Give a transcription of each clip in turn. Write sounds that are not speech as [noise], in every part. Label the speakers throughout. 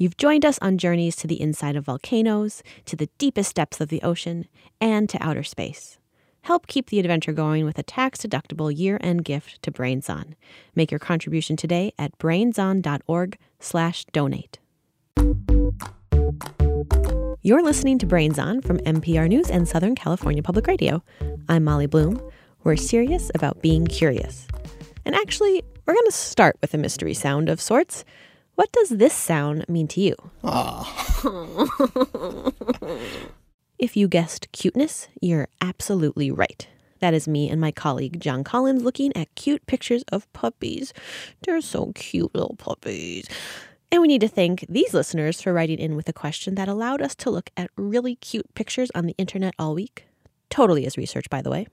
Speaker 1: You've joined us on journeys to the inside of volcanoes, to the deepest depths of the ocean, and to outer space. Help keep the adventure going with a tax-deductible year-end gift to Brains On. Make your contribution today at brainson.org/donate. You're listening to Brains On from NPR News and Southern California Public Radio. I'm Molly Bloom. We're serious about being curious. And actually, we're going to start with a mystery sound of sorts. What does this sound mean to you? [laughs] if you guessed cuteness, you're absolutely right. That is me and my colleague John Collins looking at cute pictures of puppies. They're so cute, little puppies. And we need to thank these listeners for writing in with a question that allowed us to look at really cute pictures on the internet all week. Totally as research, by the way.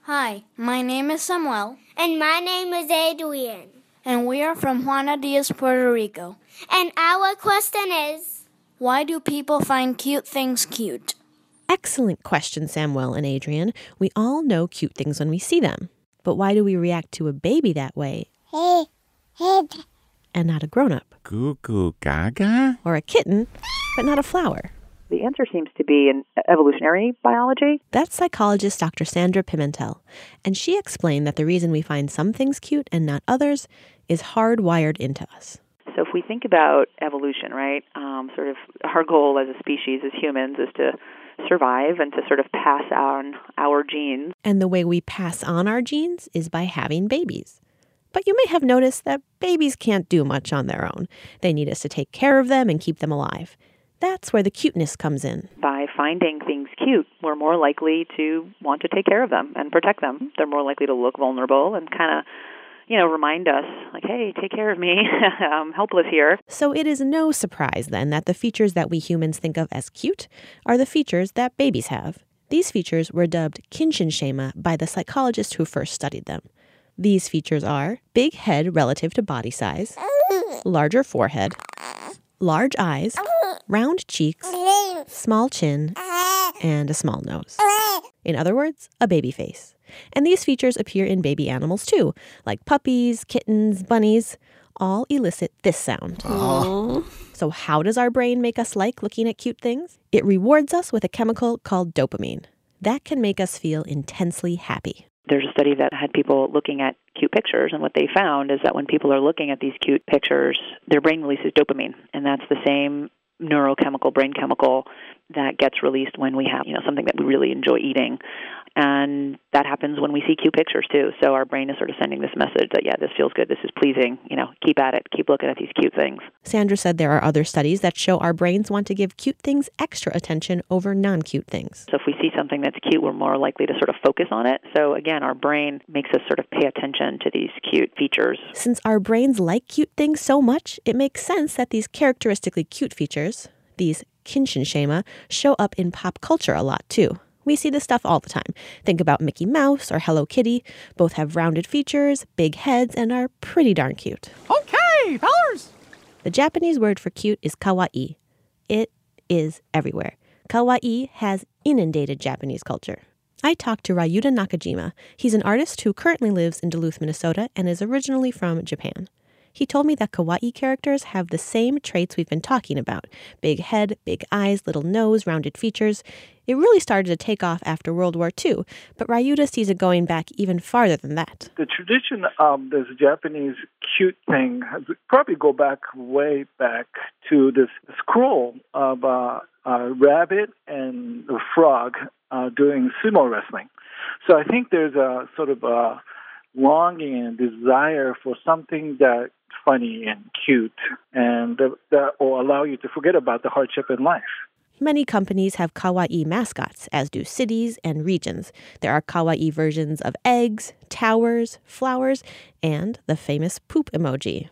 Speaker 2: Hi, my name is Samuel.
Speaker 3: And my name is Adrian
Speaker 2: and we are from Juana Diaz, Puerto Rico.
Speaker 3: And our question is
Speaker 2: Why do people find cute things cute?
Speaker 1: Excellent question, Samuel and Adrian. We all know cute things when we see them. But why do we react to a baby that way?
Speaker 3: Hey, hey.
Speaker 1: And not a grown up?
Speaker 4: Goo goo gaga?
Speaker 1: Or a kitten, but not a flower?
Speaker 5: The answer seems to be in evolutionary biology.
Speaker 1: That's psychologist Dr. Sandra Pimentel. And she explained that the reason we find some things cute and not others is hardwired into us.
Speaker 5: So if we think about evolution, right, um, sort of our goal as a species, as humans, is to survive and to sort of pass on our genes.
Speaker 1: And the way we pass on our genes is by having babies. But you may have noticed that babies can't do much on their own. They need us to take care of them and keep them alive. That's where the cuteness comes in.
Speaker 5: By finding things cute, we're more likely to want to take care of them and protect them. They're more likely to look vulnerable and kind of you know, remind us, like, hey, take care of me. [laughs] I'm helpless here.
Speaker 1: So it is no surprise then that the features that we humans think of as cute are the features that babies have. These features were dubbed Kindchenschema by the psychologist who first studied them. These features are big head relative to body size, larger forehead, large eyes, round cheeks, small chin, and a small nose. In other words, a baby face. And these features appear in baby animals too, like puppies, kittens, bunnies. All elicit this sound. So, how does our brain make us like looking at cute things? It rewards us with a chemical called dopamine. That can make us feel intensely happy
Speaker 5: there's a study that had people looking at cute pictures, and what they found is that when people are looking at these cute pictures, their brain releases dopamine, and that's the same neurochemical brain chemical that gets released when we have you know something that we really enjoy eating and that happens when we see cute pictures too. So our brain is sort of sending this message that yeah this feels good. This is pleasing. You know keep at it. Keep looking at these cute things.
Speaker 1: Sandra said there are other studies that show our brains want to give cute things extra attention over non-cute things.
Speaker 5: So if we see something that's cute we're more likely to sort of focus on it. So again our brain makes us sort of pay attention to these cute features.
Speaker 1: Since our brains like cute things so much it makes sense that these characteristically cute features these Kindchenschema show up in pop culture a lot too. We see this stuff all the time. Think about Mickey Mouse or Hello Kitty. Both have rounded features, big heads, and are pretty darn cute.
Speaker 6: Okay, fellers!
Speaker 1: The Japanese word for cute is kawaii. It is everywhere. Kawaii has inundated Japanese culture. I talked to Ryuta Nakajima. He's an artist who currently lives in Duluth, Minnesota, and is originally from Japan. He told me that kawaii characters have the same traits we've been talking about big head, big eyes, little nose, rounded features. It really started to take off after World War II, but Ryuta sees it going back even farther than that.
Speaker 7: The tradition of this Japanese cute thing has probably go back way back to this scroll of uh, a rabbit and a frog uh, doing sumo wrestling. So I think there's a sort of a longing and desire for something that funny and cute, and that will allow you to forget about the hardship in life.
Speaker 1: Many companies have kawaii mascots, as do cities and regions. There are kawaii versions of eggs, towers, flowers, and the famous poop emoji.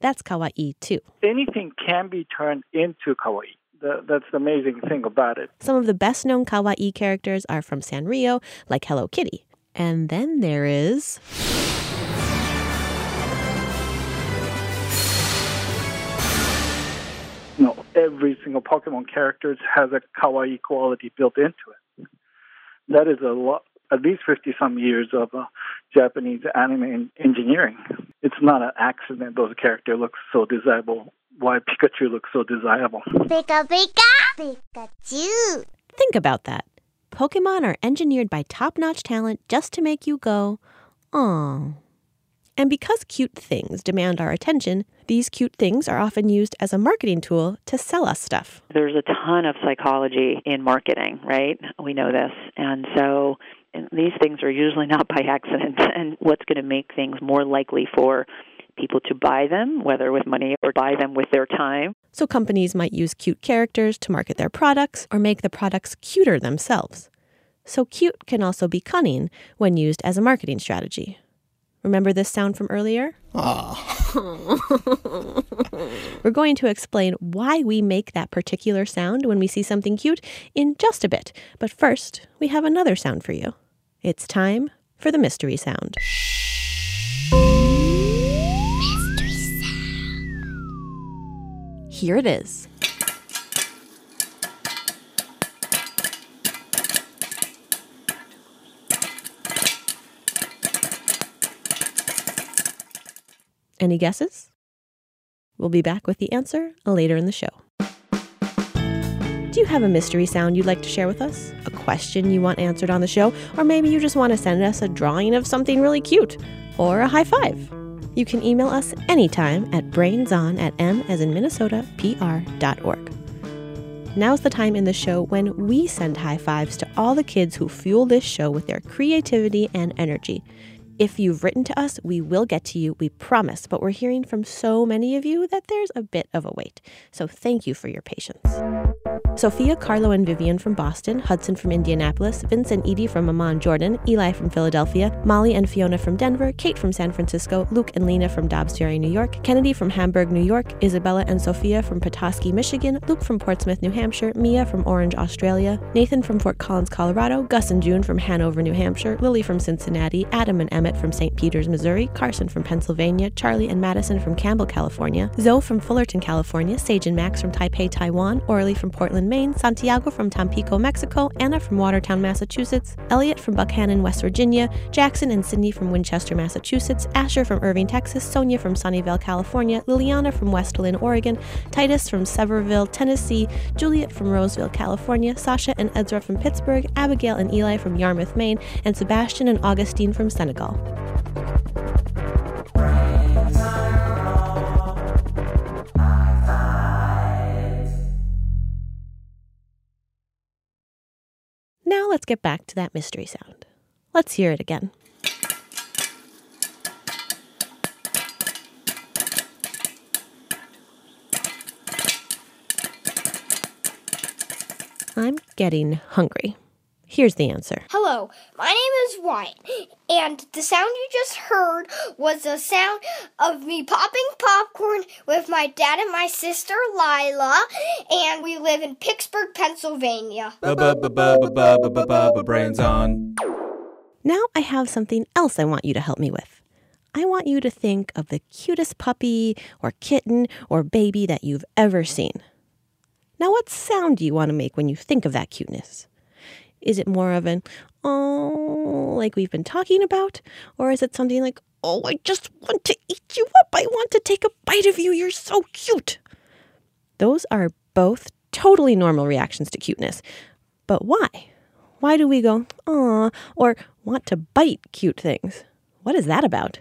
Speaker 1: That's kawaii too.
Speaker 7: Anything can be turned into kawaii. that's the amazing thing about it.
Speaker 1: Some of the best known kawaii characters are from Sanrio, like Hello Kitty. And then there is.
Speaker 7: Every single Pokemon character has a kawaii quality built into it. That is a lot, at least 50 some years of uh, Japanese anime engineering. It's not an accident those characters look so desirable why Pikachu looks so desirable.
Speaker 3: Pika Pika Pikachu.
Speaker 1: Think about that. Pokemon are engineered by top notch talent just to make you go, "Aww." And because cute things demand our attention, these cute things are often used as a marketing tool to sell us stuff.
Speaker 5: There's a ton of psychology in marketing, right? We know this. And so and these things are usually not by [laughs] accident. And what's going to make things more likely for people to buy them, whether with money or buy them with their time.
Speaker 1: So companies might use cute characters to market their products or make the products cuter themselves. So cute can also be cunning when used as a marketing strategy. Remember this sound from earlier? [laughs] We're going to explain why we make that particular sound when we see something cute in just a bit. But first, we have another sound for you. It's time for the mystery sound. Here it is. Any guesses? We'll be back with the answer later in the show. Do you have a mystery sound you'd like to share with us? A question you want answered on the show? Or maybe you just want to send us a drawing of something really cute? Or a high five? You can email us anytime at brainson at m as in Minnesota, pr.org. Now's the time in the show when we send high fives to all the kids who fuel this show with their creativity and energy. If you've written to us, we will get to you, we promise, but we're hearing from so many of you that there's a bit of a wait. So thank you for your patience. Sophia, Carlo, and Vivian from Boston, Hudson from Indianapolis, Vince and Edie from Amman, Jordan, Eli from Philadelphia, Molly and Fiona from Denver, Kate from San Francisco, Luke and Lena from Dobbs Ferry, New York, Kennedy from Hamburg, New York, Isabella and Sophia from Petoskey, Michigan, Luke from Portsmouth, New Hampshire, Mia from Orange, Australia, Nathan from Fort Collins, Colorado, Gus and June from Hanover, New Hampshire, Lily from Cincinnati, Adam and Emmett from St. Peters, Missouri, Carson from Pennsylvania, Charlie and Madison from Campbell, California, Zoe from Fullerton, California, Sage and Max from Taipei, Taiwan, Orly from Portland, Maine, Santiago from Tampico, Mexico, Anna from Watertown, Massachusetts, Elliot from Buckhannon, West Virginia, Jackson and Sydney from Winchester, Massachusetts, Asher from Irving, Texas, Sonia from Sunnyvale, California, Liliana from West Linn, Oregon, Titus from Sevierville, Tennessee, Juliet from Roseville, California, Sasha and Ezra from Pittsburgh, Abigail and Eli from Yarmouth, Maine, and Sebastian and Augustine from Senegal. Let's get back to that mystery sound. Let's hear it again. I'm getting hungry. Here's the answer.
Speaker 6: Hello, my name is Ryan, and the sound you just heard was the sound of me popping popcorn with my dad and my sister Lila, and we live in Pittsburgh, Pennsylvania.
Speaker 8: Brains on.
Speaker 1: Now I have something else I want you to help me with. I want you to think of the cutest puppy or kitten or baby that you've ever seen. Now, what sound do you want to make when you think of that cuteness? Is it more of an, oh, like we've been talking about? Or is it something like, oh, I just want to eat you up. I want to take a bite of you. You're so cute. Those are both totally normal reactions to cuteness. But why? Why do we go, aw, or want to bite cute things? What is that about?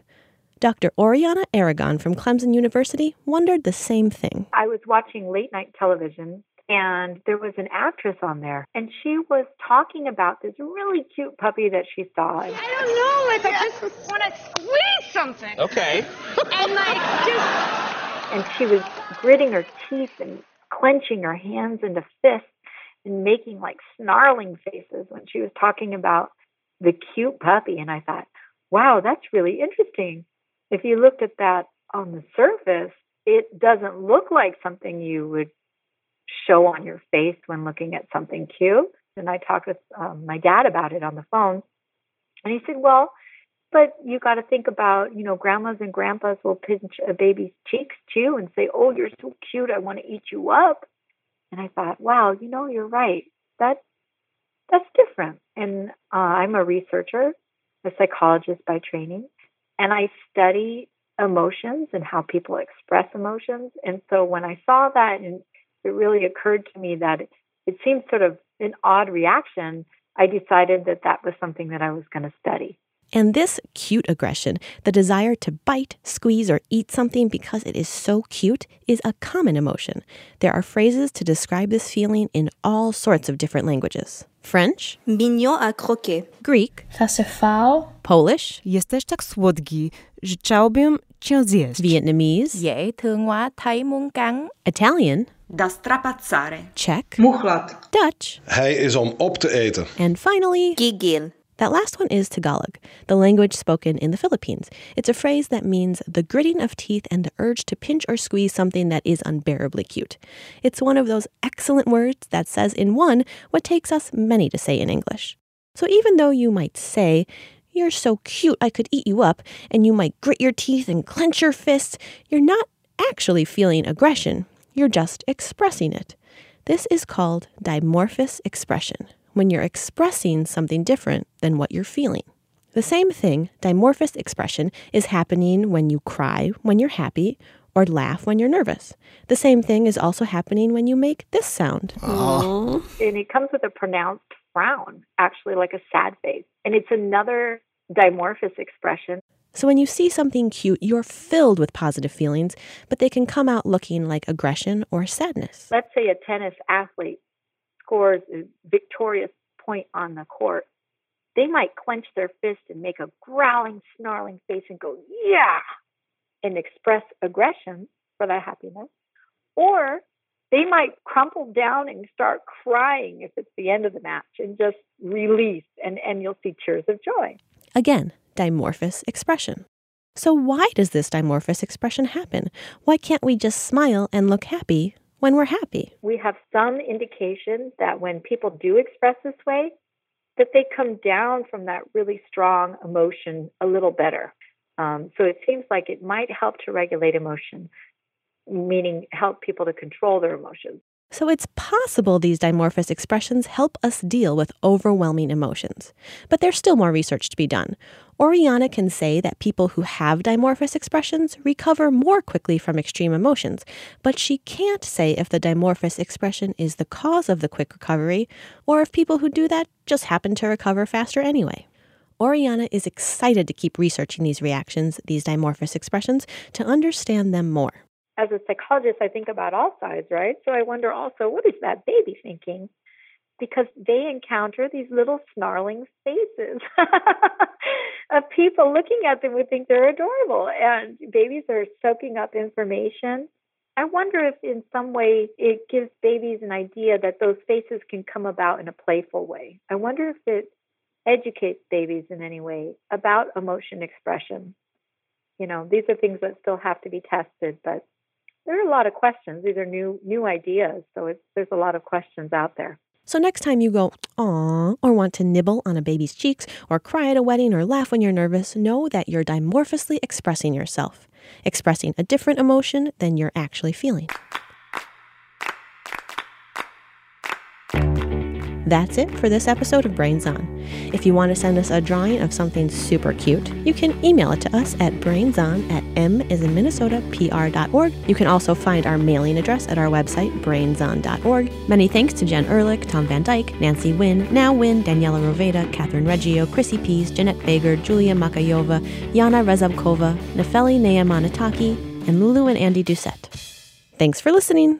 Speaker 1: Dr. Oriana Aragon from Clemson University wondered the same thing.
Speaker 9: I was watching late night television and there was an actress on there and she was talking about this really cute puppy that she saw.
Speaker 10: I don't know. Like I just want to squeeze something.
Speaker 8: Okay.
Speaker 10: And like just.
Speaker 9: And she was gritting her teeth and clenching her hands into fists and making like snarling faces when she was talking about the cute puppy. And I thought, wow, that's really interesting. If you looked at that on the surface, it doesn't look like something you would show on your face when looking at something cute. And I talked with um, my dad about it on the phone. And he said, well, but you got to think about, you know, grandmas and grandpas will pinch a baby's cheeks too and say, oh, you're so cute. I want to eat you up. And I thought, wow, you know, you're right. That that's different. And uh, I'm a researcher, a psychologist by training, and I study emotions and how people express emotions. And so when I saw that, and it really occurred to me that it, it seemed sort of an odd reaction, I decided that that was something that I was going to study.
Speaker 1: And this cute aggression, the desire to bite, squeeze, or eat something because it is so cute, is a common emotion. There are phrases to describe this feeling in all sorts of different languages French,
Speaker 8: Mignon à croquer.
Speaker 1: Greek,
Speaker 11: Ça se fał.
Speaker 1: Polish,
Speaker 12: Jesteś tak słodki, że chciałbym cię zjeść.
Speaker 1: Vietnamese,
Speaker 13: dễ thương quá thấy muốn cắn.
Speaker 1: Italian,
Speaker 8: Da strapazzare.
Speaker 1: Czech,
Speaker 11: Muchlat.
Speaker 1: Dutch,
Speaker 14: Hij is om op te eten.
Speaker 1: and finally,
Speaker 8: Gigil.
Speaker 1: That last one is Tagalog, the language spoken in the Philippines. It's a phrase that means the gritting of teeth and the urge to pinch or squeeze something that is unbearably cute. It's one of those excellent words that says in one what takes us many to say in English. So even though you might say, You're so cute, I could eat you up, and you might grit your teeth and clench your fists, you're not actually feeling aggression. You're just expressing it. This is called dimorphous expression when you're expressing something different than what you're feeling. The same thing, dimorphous expression, is happening when you cry when you're happy or laugh when you're nervous. The same thing is also happening when you make this sound.
Speaker 9: And it comes with a pronounced frown, actually like a sad face. And it's another dimorphous expression.
Speaker 1: So when you see something cute, you're filled with positive feelings, but they can come out looking like aggression or sadness.
Speaker 9: Let's say a tennis athlete scores a victorious point on the court. They might clench their fist and make a growling, snarling face and go, yeah, and express aggression for that happiness. Or they might crumple down and start crying if it's the end of the match and just release, and, and you'll see tears of joy.
Speaker 1: Again, dimorphous expression. So, why does this dimorphous expression happen? Why can't we just smile and look happy when we're happy?
Speaker 9: We have some indication that when people do express this way, that they come down from that really strong emotion a little better. Um, so it seems like it might help to regulate emotion, meaning help people to control their emotions.
Speaker 1: So it's possible these dimorphous expressions help us deal with overwhelming emotions. But there's still more research to be done. Oriana can say that people who have dimorphous expressions recover more quickly from extreme emotions, but she can't say if the dimorphous expression is the cause of the quick recovery or if people who do that just happen to recover faster anyway. Oriana is excited to keep researching these reactions, these dimorphous expressions, to understand them more
Speaker 9: as a psychologist, I think about all sides, right? So I wonder also, what is that baby thinking? Because they encounter these little snarling faces [laughs] of people looking at them who think they're adorable. And babies are soaking up information. I wonder if, in some way, it gives babies an idea that those faces can come about in a playful way. I wonder if it educates babies in any way about emotion expression. You know, these are things that still have to be tested, but there are a lot of questions. These are new new ideas, so there's a lot of questions out there.
Speaker 1: So next time you go, aw, or want to nibble on a baby's cheeks, or cry at a wedding, or laugh when you're nervous, know that you're dimorphously expressing yourself, expressing a different emotion than you're actually feeling. That's it for this episode of Brains On. If you want to send us a drawing of something super cute, you can email it to us at brainson at m is in Minnesota pr.org. You can also find our mailing address at our website, brainson.org. Many thanks to Jen Ehrlich, Tom Van Dyke, Nancy Wynn, Now Wynn, Daniela Roveda, Catherine Reggio, Chrissy Pease, Jeanette Baker, Julia Makayova, Yana Rezabkova, Nefeli Neamanataki, and Lulu and Andy Doucette. Thanks for listening.